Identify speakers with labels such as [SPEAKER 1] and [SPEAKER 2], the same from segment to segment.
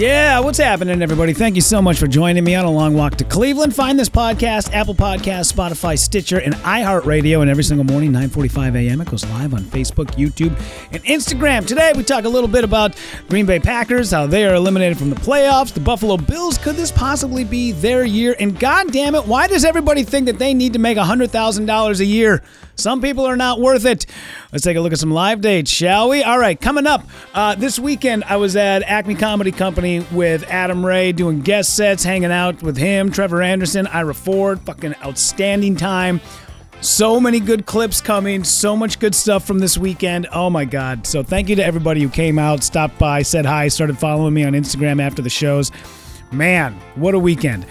[SPEAKER 1] Yeah, what's happening, everybody? Thank you so much for joining me on a long walk to Cleveland. Find this podcast, Apple Podcast, Spotify, Stitcher, and iHeartRadio, and every single morning, 9:45 a.m. It goes live on Facebook, YouTube, and Instagram. Today, we talk a little bit about Green Bay Packers, how they are eliminated from the playoffs. The Buffalo Bills, could this possibly be their year? And God damn it, why does everybody think that they need to make hundred thousand dollars a year? Some people are not worth it. Let's take a look at some live dates, shall we? All right, coming up uh, this weekend, I was at Acme Comedy Company with Adam Ray doing guest sets, hanging out with him, Trevor Anderson, Ira Ford. Fucking outstanding time. So many good clips coming, so much good stuff from this weekend. Oh my God. So thank you to everybody who came out, stopped by, said hi, started following me on Instagram after the shows. Man, what a weekend.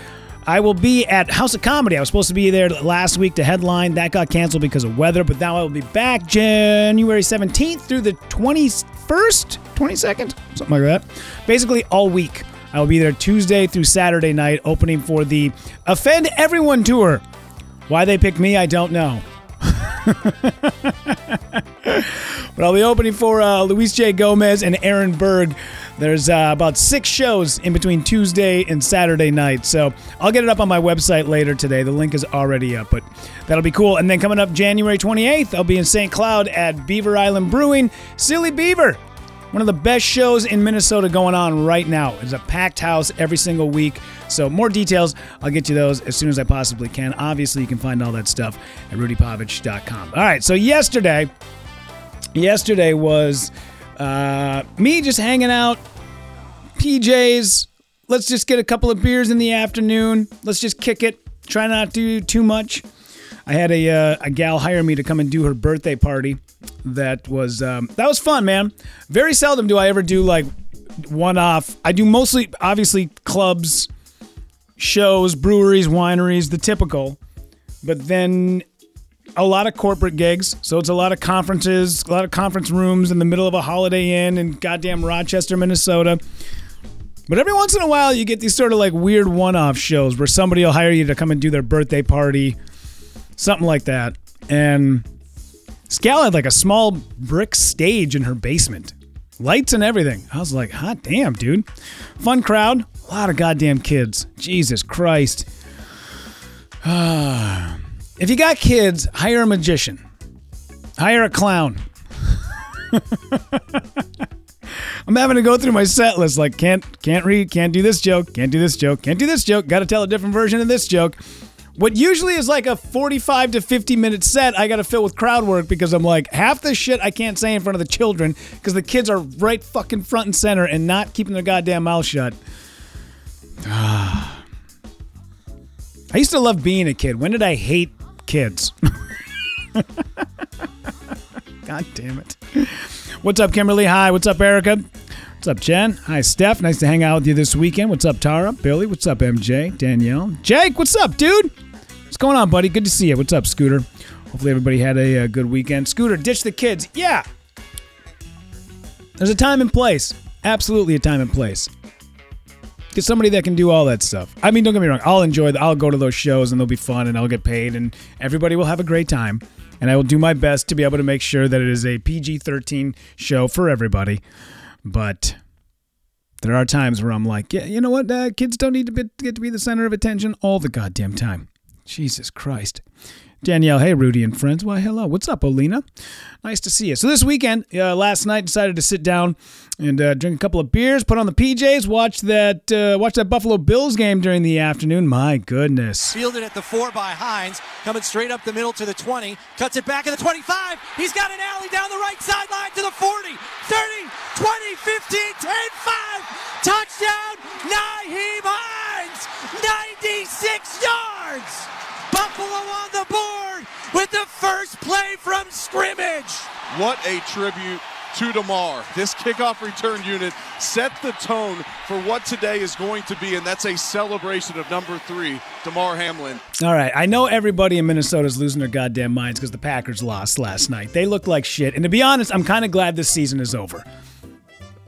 [SPEAKER 1] I will be at House of Comedy. I was supposed to be there last week to headline. That got canceled because of weather, but now I will be back January 17th through the 21st, 22nd, something like that. Basically, all week. I will be there Tuesday through Saturday night, opening for the Offend Everyone tour. Why they picked me, I don't know. but I'll be opening for uh, Luis J. Gomez and Aaron Berg. There's uh, about six shows in between Tuesday and Saturday night. So I'll get it up on my website later today. The link is already up, but that'll be cool. And then coming up January 28th, I'll be in St. Cloud at Beaver Island Brewing. Silly Beaver, one of the best shows in Minnesota going on right now. It's a packed house every single week. So more details, I'll get you those as soon as I possibly can. Obviously, you can find all that stuff at rudypovich.com. All right, so yesterday, yesterday was uh, me just hanging out, PJs. Let's just get a couple of beers in the afternoon. Let's just kick it. Try not to do too much. I had a uh, a gal hire me to come and do her birthday party. That was um, that was fun, man. Very seldom do I ever do like one off. I do mostly, obviously, clubs, shows, breweries, wineries, the typical. But then a lot of corporate gigs. So it's a lot of conferences, a lot of conference rooms in the middle of a Holiday Inn in goddamn Rochester, Minnesota. But every once in a while, you get these sort of like weird one off shows where somebody will hire you to come and do their birthday party, something like that. And Scal had like a small brick stage in her basement, lights and everything. I was like, hot damn, dude. Fun crowd, a lot of goddamn kids. Jesus Christ. Ah. If you got kids, hire a magician. Hire a clown. I'm having to go through my set list like can't can't read, can't do this joke, can't do this joke, can't do this joke, got to tell a different version of this joke. What usually is like a 45 to 50 minute set, I got to fill with crowd work because I'm like half the shit I can't say in front of the children because the kids are right fucking front and center and not keeping their goddamn mouth shut. I used to love being a kid. When did I hate kids? God damn it. What's up, Kimberly? Hi. What's up, Erica? What's up, Jen? Hi, Steph. Nice to hang out with you this weekend. What's up, Tara? Billy? What's up, MJ? Danielle? Jake? What's up, dude? What's going on, buddy? Good to see you. What's up, Scooter? Hopefully, everybody had a, uh good weekend. Scooter, ditch the kids. Yeah. There's a time and place. Absolutely a time and place. Get somebody that can do all that stuff. I mean, don't get me wrong. I'll enjoy. The, I'll go to those shows and they'll be fun and I'll get paid and everybody will have a great time. And I will do my best to be able to make sure that it is a PG-13 show for everybody. But there are times where I'm like, yeah, you know what? Uh, kids don't need to be, get to be the center of attention all the goddamn time. Jesus Christ. Danielle, hey, Rudy and friends. Why, hello. What's up, Olina? Nice to see you. So this weekend, uh, last night, decided to sit down and uh, drink a couple of beers, put on the PJs, watch that uh, watch that Buffalo Bills game during the afternoon. My goodness.
[SPEAKER 2] Fielded at the four by Hines, coming straight up the middle to the 20, cuts it back at the 25. He's got an alley down the right sideline to the 40, 30, 20, 15, 10, 5. Touchdown, Nyheim Hines, 96 yards. Buffalo on the board with the first play from scrimmage.
[SPEAKER 3] What a tribute to Damar. This kickoff return unit set the tone for what today is going to be, and that's a celebration of number three, Damar Hamlin.
[SPEAKER 1] All right, I know everybody in Minnesota is losing their goddamn minds because the Packers lost last night. They look like shit, and to be honest, I'm kind of glad this season is over.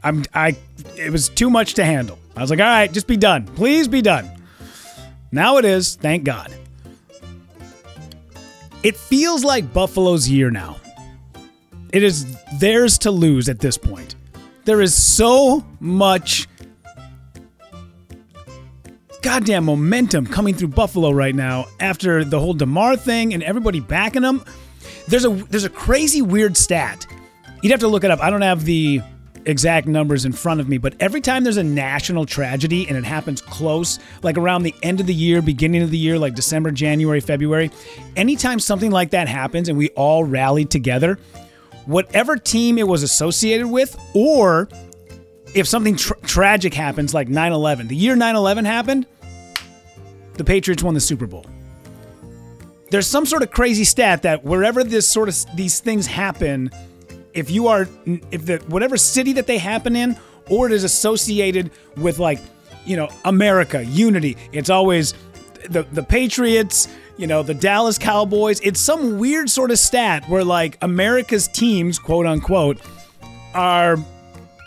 [SPEAKER 1] I'm I it was too much to handle. I was like, all right, just be done. Please be done. Now it is, thank God. It feels like Buffalo's year now. It is theirs to lose at this point. There is so much goddamn momentum coming through Buffalo right now after the whole Damar thing and everybody backing them. There's a there's a crazy weird stat. You'd have to look it up. I don't have the exact numbers in front of me, but every time there's a national tragedy and it happens close, like around the end of the year, beginning of the year, like December, January, February, anytime something like that happens and we all rally together, whatever team it was associated with, or if something tra- tragic happens like 9 11, the year 9 11 happened, the Patriots won the Super Bowl. There's some sort of crazy stat that wherever this sort of these things happen, if you are if the whatever city that they happen in or it is associated with like you know america unity it's always the the patriots you know the dallas cowboys. It's some weird sort of stat where like america's teams quote unquote are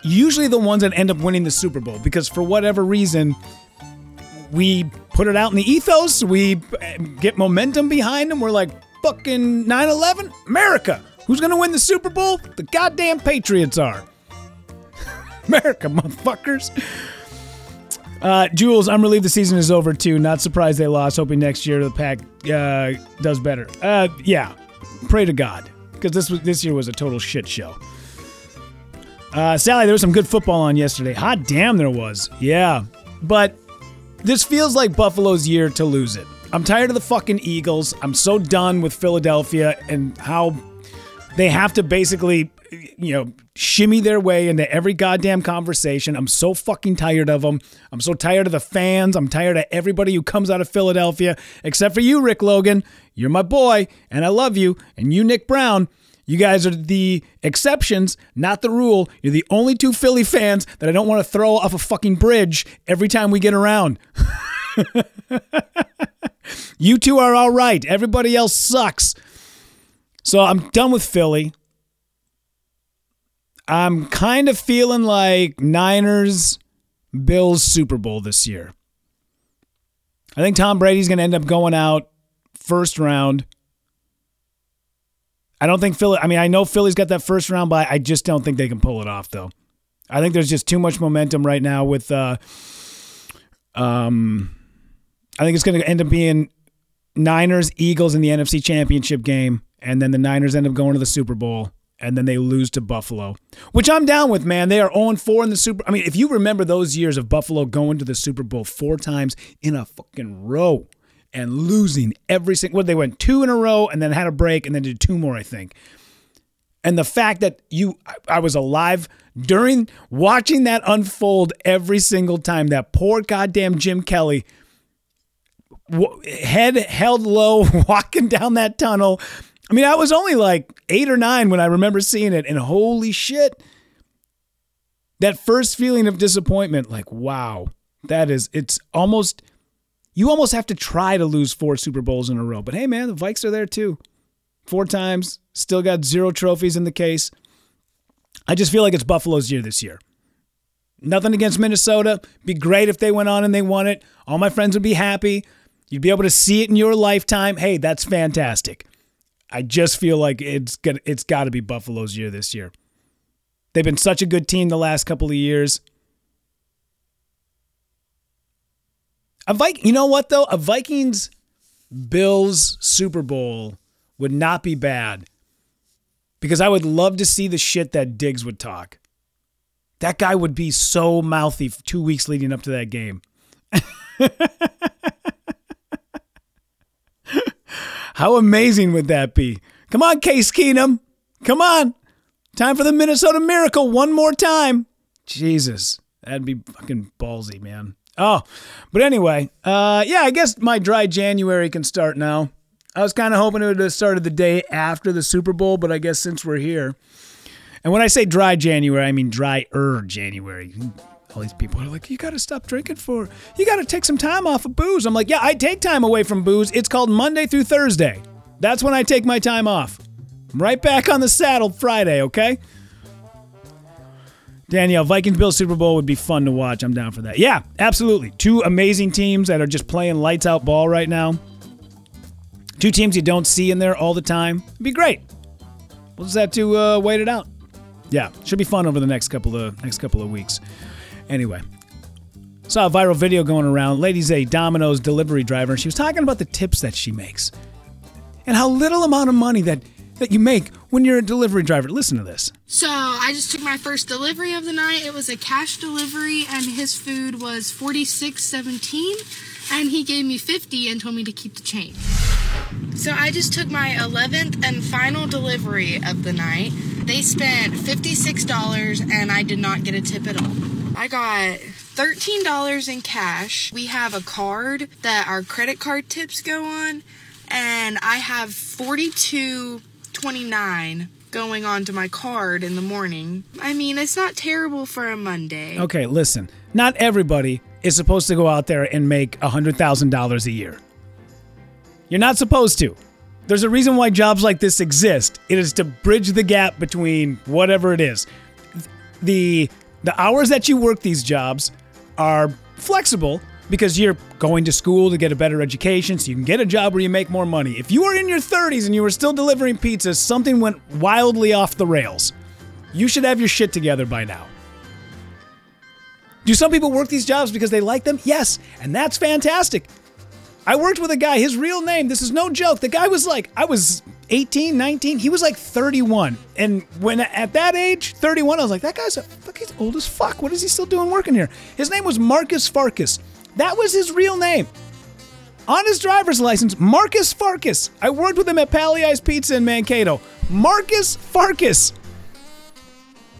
[SPEAKER 1] usually the ones that end up winning the super bowl because for whatever reason we put it out in the ethos we eh, get momentum behind them. We're like fucking 9-11 america Who's going to win the Super Bowl? The goddamn Patriots are. America, motherfuckers. Uh, Jules, I'm relieved the season is over too. Not surprised they lost. Hoping next year the pack uh, does better. Uh, yeah, pray to God because this was this year was a total shit show. Uh, Sally, there was some good football on yesterday. Hot damn, there was. Yeah, but this feels like Buffalo's year to lose it. I'm tired of the fucking Eagles. I'm so done with Philadelphia and how they have to basically, you know, shimmy their way into every goddamn conversation. I'm so fucking tired of them. I'm so tired of the fans. I'm tired of everybody who comes out of Philadelphia, except for you, Rick Logan. You're my boy, and I love you. And you, Nick Brown. You guys are the exceptions, not the rule. You're the only two Philly fans that I don't want to throw off a fucking bridge every time we get around. you two are all right. Everybody else sucks. So I'm done with Philly. I'm kind of feeling like Niners Bills Super Bowl this year. I think Tom Brady's going to end up going out first round. I don't think Philly, I mean, I know Philly's got that first round but I just don't think they can pull it off, though. I think there's just too much momentum right now with, uh, um, I think it's going to end up being Niners, Eagles in the NFC Championship game and then the Niners end up going to the Super Bowl, and then they lose to Buffalo, which I'm down with, man. They are 0 4 in the Super. I mean, if you remember those years of Buffalo going to the Super Bowl four times in a fucking row and losing every single. Well, they went two in a row and then had a break and then did two more, I think. And the fact that you, I was alive during watching that unfold every single time. That poor goddamn Jim Kelly head held low, walking down that tunnel, I mean, I was only like eight or nine when I remember seeing it, and holy shit, that first feeling of disappointment, like, wow, that is, it's almost, you almost have to try to lose four Super Bowls in a row. But hey, man, the Vikes are there too. Four times, still got zero trophies in the case. I just feel like it's Buffalo's year this year. Nothing against Minnesota. Be great if they went on and they won it. All my friends would be happy. You'd be able to see it in your lifetime. Hey, that's fantastic. I just feel like it's got it's got to be Buffalo's year this year. They've been such a good team the last couple of years. A Viking, you know what though? A Vikings Bills Super Bowl would not be bad. Because I would love to see the shit that Diggs would talk. That guy would be so mouthy 2 weeks leading up to that game. How amazing would that be? Come on, Case Keenum. Come on. Time for the Minnesota Miracle one more time. Jesus, that'd be fucking ballsy, man. Oh, but anyway, uh, yeah, I guess my dry January can start now. I was kind of hoping it would have started the day after the Super Bowl, but I guess since we're here, And when I say dry January, I mean drier January. All these people are like, you got to stop drinking for, you got to take some time off of booze. I'm like, yeah, I take time away from booze. It's called Monday through Thursday. That's when I take my time off. I'm right back on the saddle Friday, okay? Danielle, Vikings Bills Super Bowl would be fun to watch. I'm down for that. Yeah, absolutely. Two amazing teams that are just playing lights out ball right now. Two teams you don't see in there all the time. It'd be great. We'll just have to uh, wait it out. Yeah, should be fun over the next couple of next couple of weeks. Anyway, saw a viral video going around. Lady's a Domino's delivery driver, and she was talking about the tips that she makes and how little amount of money that that you make when you're a delivery driver. Listen to this.
[SPEAKER 4] So I just took my first delivery of the night. It was a cash delivery, and his food was forty six seventeen, and he gave me fifty and told me to keep the change. So I just took my eleventh and final delivery of the night. They spent fifty six dollars, and I did not get a tip at all. I got thirteen dollars in cash. We have a card that our credit card tips go on, and I have forty two 29 going on to my card in the morning. I mean, it's not terrible for a Monday.
[SPEAKER 1] Okay, listen. Not everybody is supposed to go out there and make $100,000 a year. You're not supposed to. There's a reason why jobs like this exist. It is to bridge the gap between whatever it is. The the hours that you work these jobs are flexible because you're going to school to get a better education so you can get a job where you make more money. If you are in your 30s and you are still delivering pizzas, something went wildly off the rails. You should have your shit together by now. Do some people work these jobs because they like them? Yes, and that's fantastic. I worked with a guy, his real name, this is no joke. The guy was like, I was 18, 19, he was like 31. And when at that age, 31, I was like, that guy's look, he's old as fuck. What is he still doing working here? His name was Marcus Farkas. That was his real name. On his driver's license, Marcus Farkas. I worked with him at Pagliai's Pizza in Mankato. Marcus Farkas.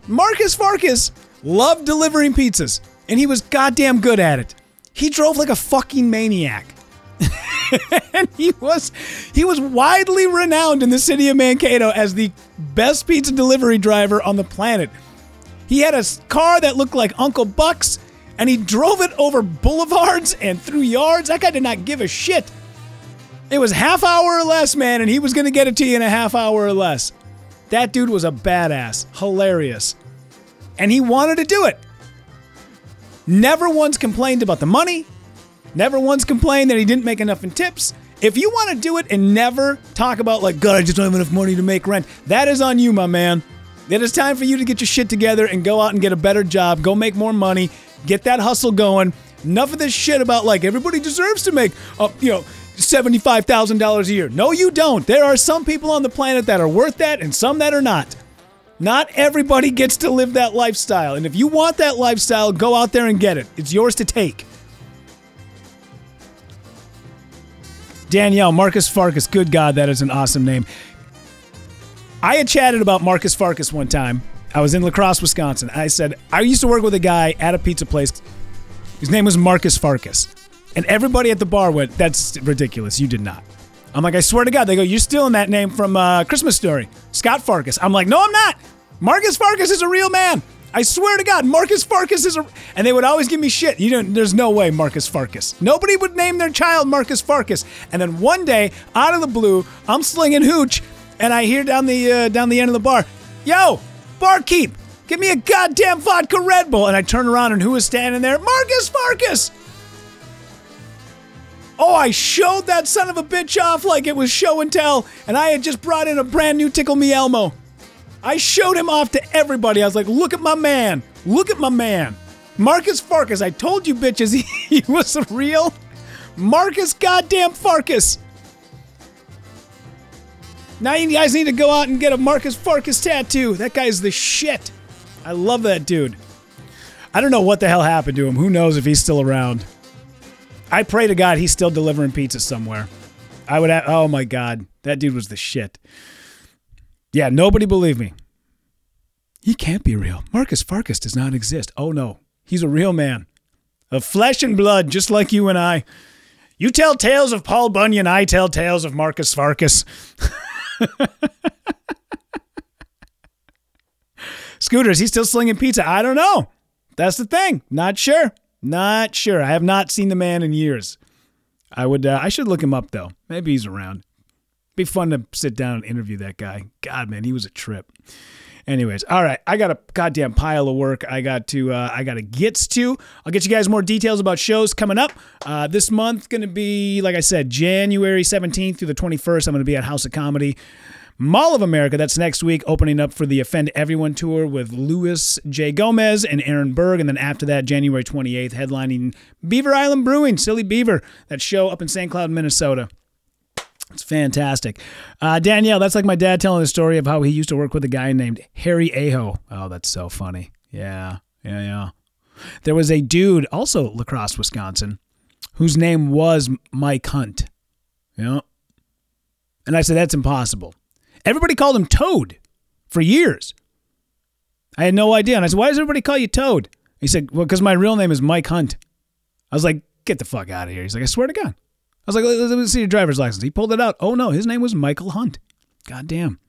[SPEAKER 1] Marcus Farkas loved delivering pizzas, and he was goddamn good at it. He drove like a fucking maniac. and he was he was widely renowned in the city of Mankato as the best pizza delivery driver on the planet. He had a car that looked like Uncle Buck's and he drove it over boulevards and through yards. That guy did not give a shit. It was half hour or less, man, and he was going to get it to you in a half hour or less. That dude was a badass, hilarious. And he wanted to do it. Never once complained about the money, never once complained that he didn't make enough in tips. If you want to do it and never talk about, like, God, I just don't have enough money to make rent, that is on you, my man. It is time for you to get your shit together and go out and get a better job, go make more money, Get that hustle going. Enough of this shit about like everybody deserves to make, uh, you know, $75,000 a year. No, you don't. There are some people on the planet that are worth that and some that are not. Not everybody gets to live that lifestyle. And if you want that lifestyle, go out there and get it. It's yours to take. Danielle, Marcus Farkas. Good God, that is an awesome name. I had chatted about Marcus Farkas one time I was in La Crosse, Wisconsin. I said, I used to work with a guy at a pizza place. His name was Marcus Farkas. And everybody at the bar went, That's ridiculous. You did not. I'm like, I swear to God. They go, You're stealing that name from uh, Christmas Story. Scott Farkas. I'm like, No, I'm not. Marcus Farkas is a real man. I swear to God, Marcus Farkas is a. And they would always give me shit. You know, there's no way Marcus Farkas. Nobody would name their child Marcus Farkas. And then one day, out of the blue, I'm slinging hooch, and I hear down the uh, down the end of the bar, "Yo, Barkeep, give me a goddamn vodka Red Bull. And I turn around and who was standing there? Marcus Farkas. Oh, I showed that son of a bitch off like it was show and tell, and I had just brought in a brand new Tickle Me Elmo. I showed him off to everybody. I was like, look at my man. Look at my man. Marcus Farkas. I told you bitches he, he was real. Marcus goddamn Farkas. Now you guys need to go out and get a Marcus Farkas tattoo. That guy's the shit. I love that dude. I don't know what the hell happened to him. Who knows if he's still around? I pray to God he's still delivering pizza somewhere. I would have, oh my God. That dude was the shit. Yeah, nobody believed me. He can't be real. Marcus Farkas does not exist. Oh no, he's a real man. Of flesh and blood, just like you and I. You tell tales of Paul Bunyan, I tell tales of Marcus Farkas. Scooter, is he still slinging pizza? I don't know. That's the thing. Not sure. Not sure. I have not seen the man in years. I would. Uh, I should look him up though. Maybe he's around. Be fun to sit down and interview that guy. God, man, he was a trip. Anyways, all right, I got a goddamn pile of work I got to uh, I got to gets to. I'll get you guys more details about shows coming up. Uh, this month going to be like I said, January 17th through the 21st. I'm going to be at House of Comedy. Mall of America, that's next week, opening up for the Offend Everyone tour with Luis J. Gomez and Aaron Berg. And then after that, January 28th, headlining Beaver Island Brewing, Silly Beaver, that show up in St. Cloud, Minnesota. It's fantastic. Uh, Danielle, that's like my dad telling the story of how he used to work with a guy named Harry Aho. Oh, that's so funny. Yeah, yeah, yeah. There was a dude, also La Crosse, Wisconsin, whose name was Mike Hunt. Yeah. And I said, that's impossible. Everybody called him Toad for years. I had no idea. And I said, why does everybody call you Toad? He said, well, because my real name is Mike Hunt. I was like, get the fuck out of here. He's like, I swear to God. I was like, let me see your driver's license. He pulled it out. Oh, no, his name was Michael Hunt. God damn.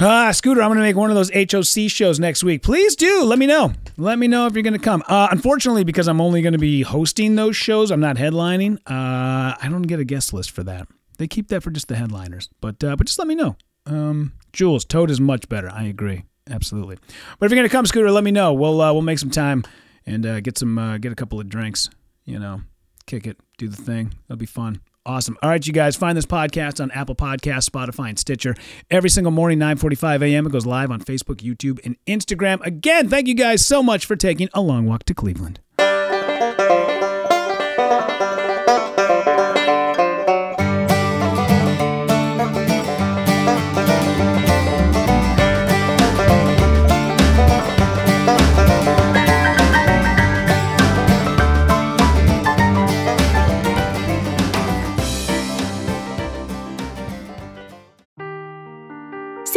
[SPEAKER 1] Ah, Scooter, I'm going to make one of those HOC shows next week. Please do. Let me know. Let me know if you're going to come. Uh, unfortunately, because I'm only going to be hosting those shows, I'm not headlining. Uh, I don't get a guest list for that. They keep that for just the headliners. But uh, but just let me know. Um, Jules, Toad is much better. I agree. Absolutely. But if you're going to come, Scooter, let me know. We'll uh, we'll make some time and uh, get some uh, get a couple of drinks. You know, kick it, do the thing. That'll be fun. Awesome. All right, you guys, find this podcast on Apple Podcasts, Spotify, and Stitcher every single morning, 9:45 a.m. It goes live on Facebook, YouTube, and Instagram. Again, thank you guys so much for taking a long walk to Cleveland.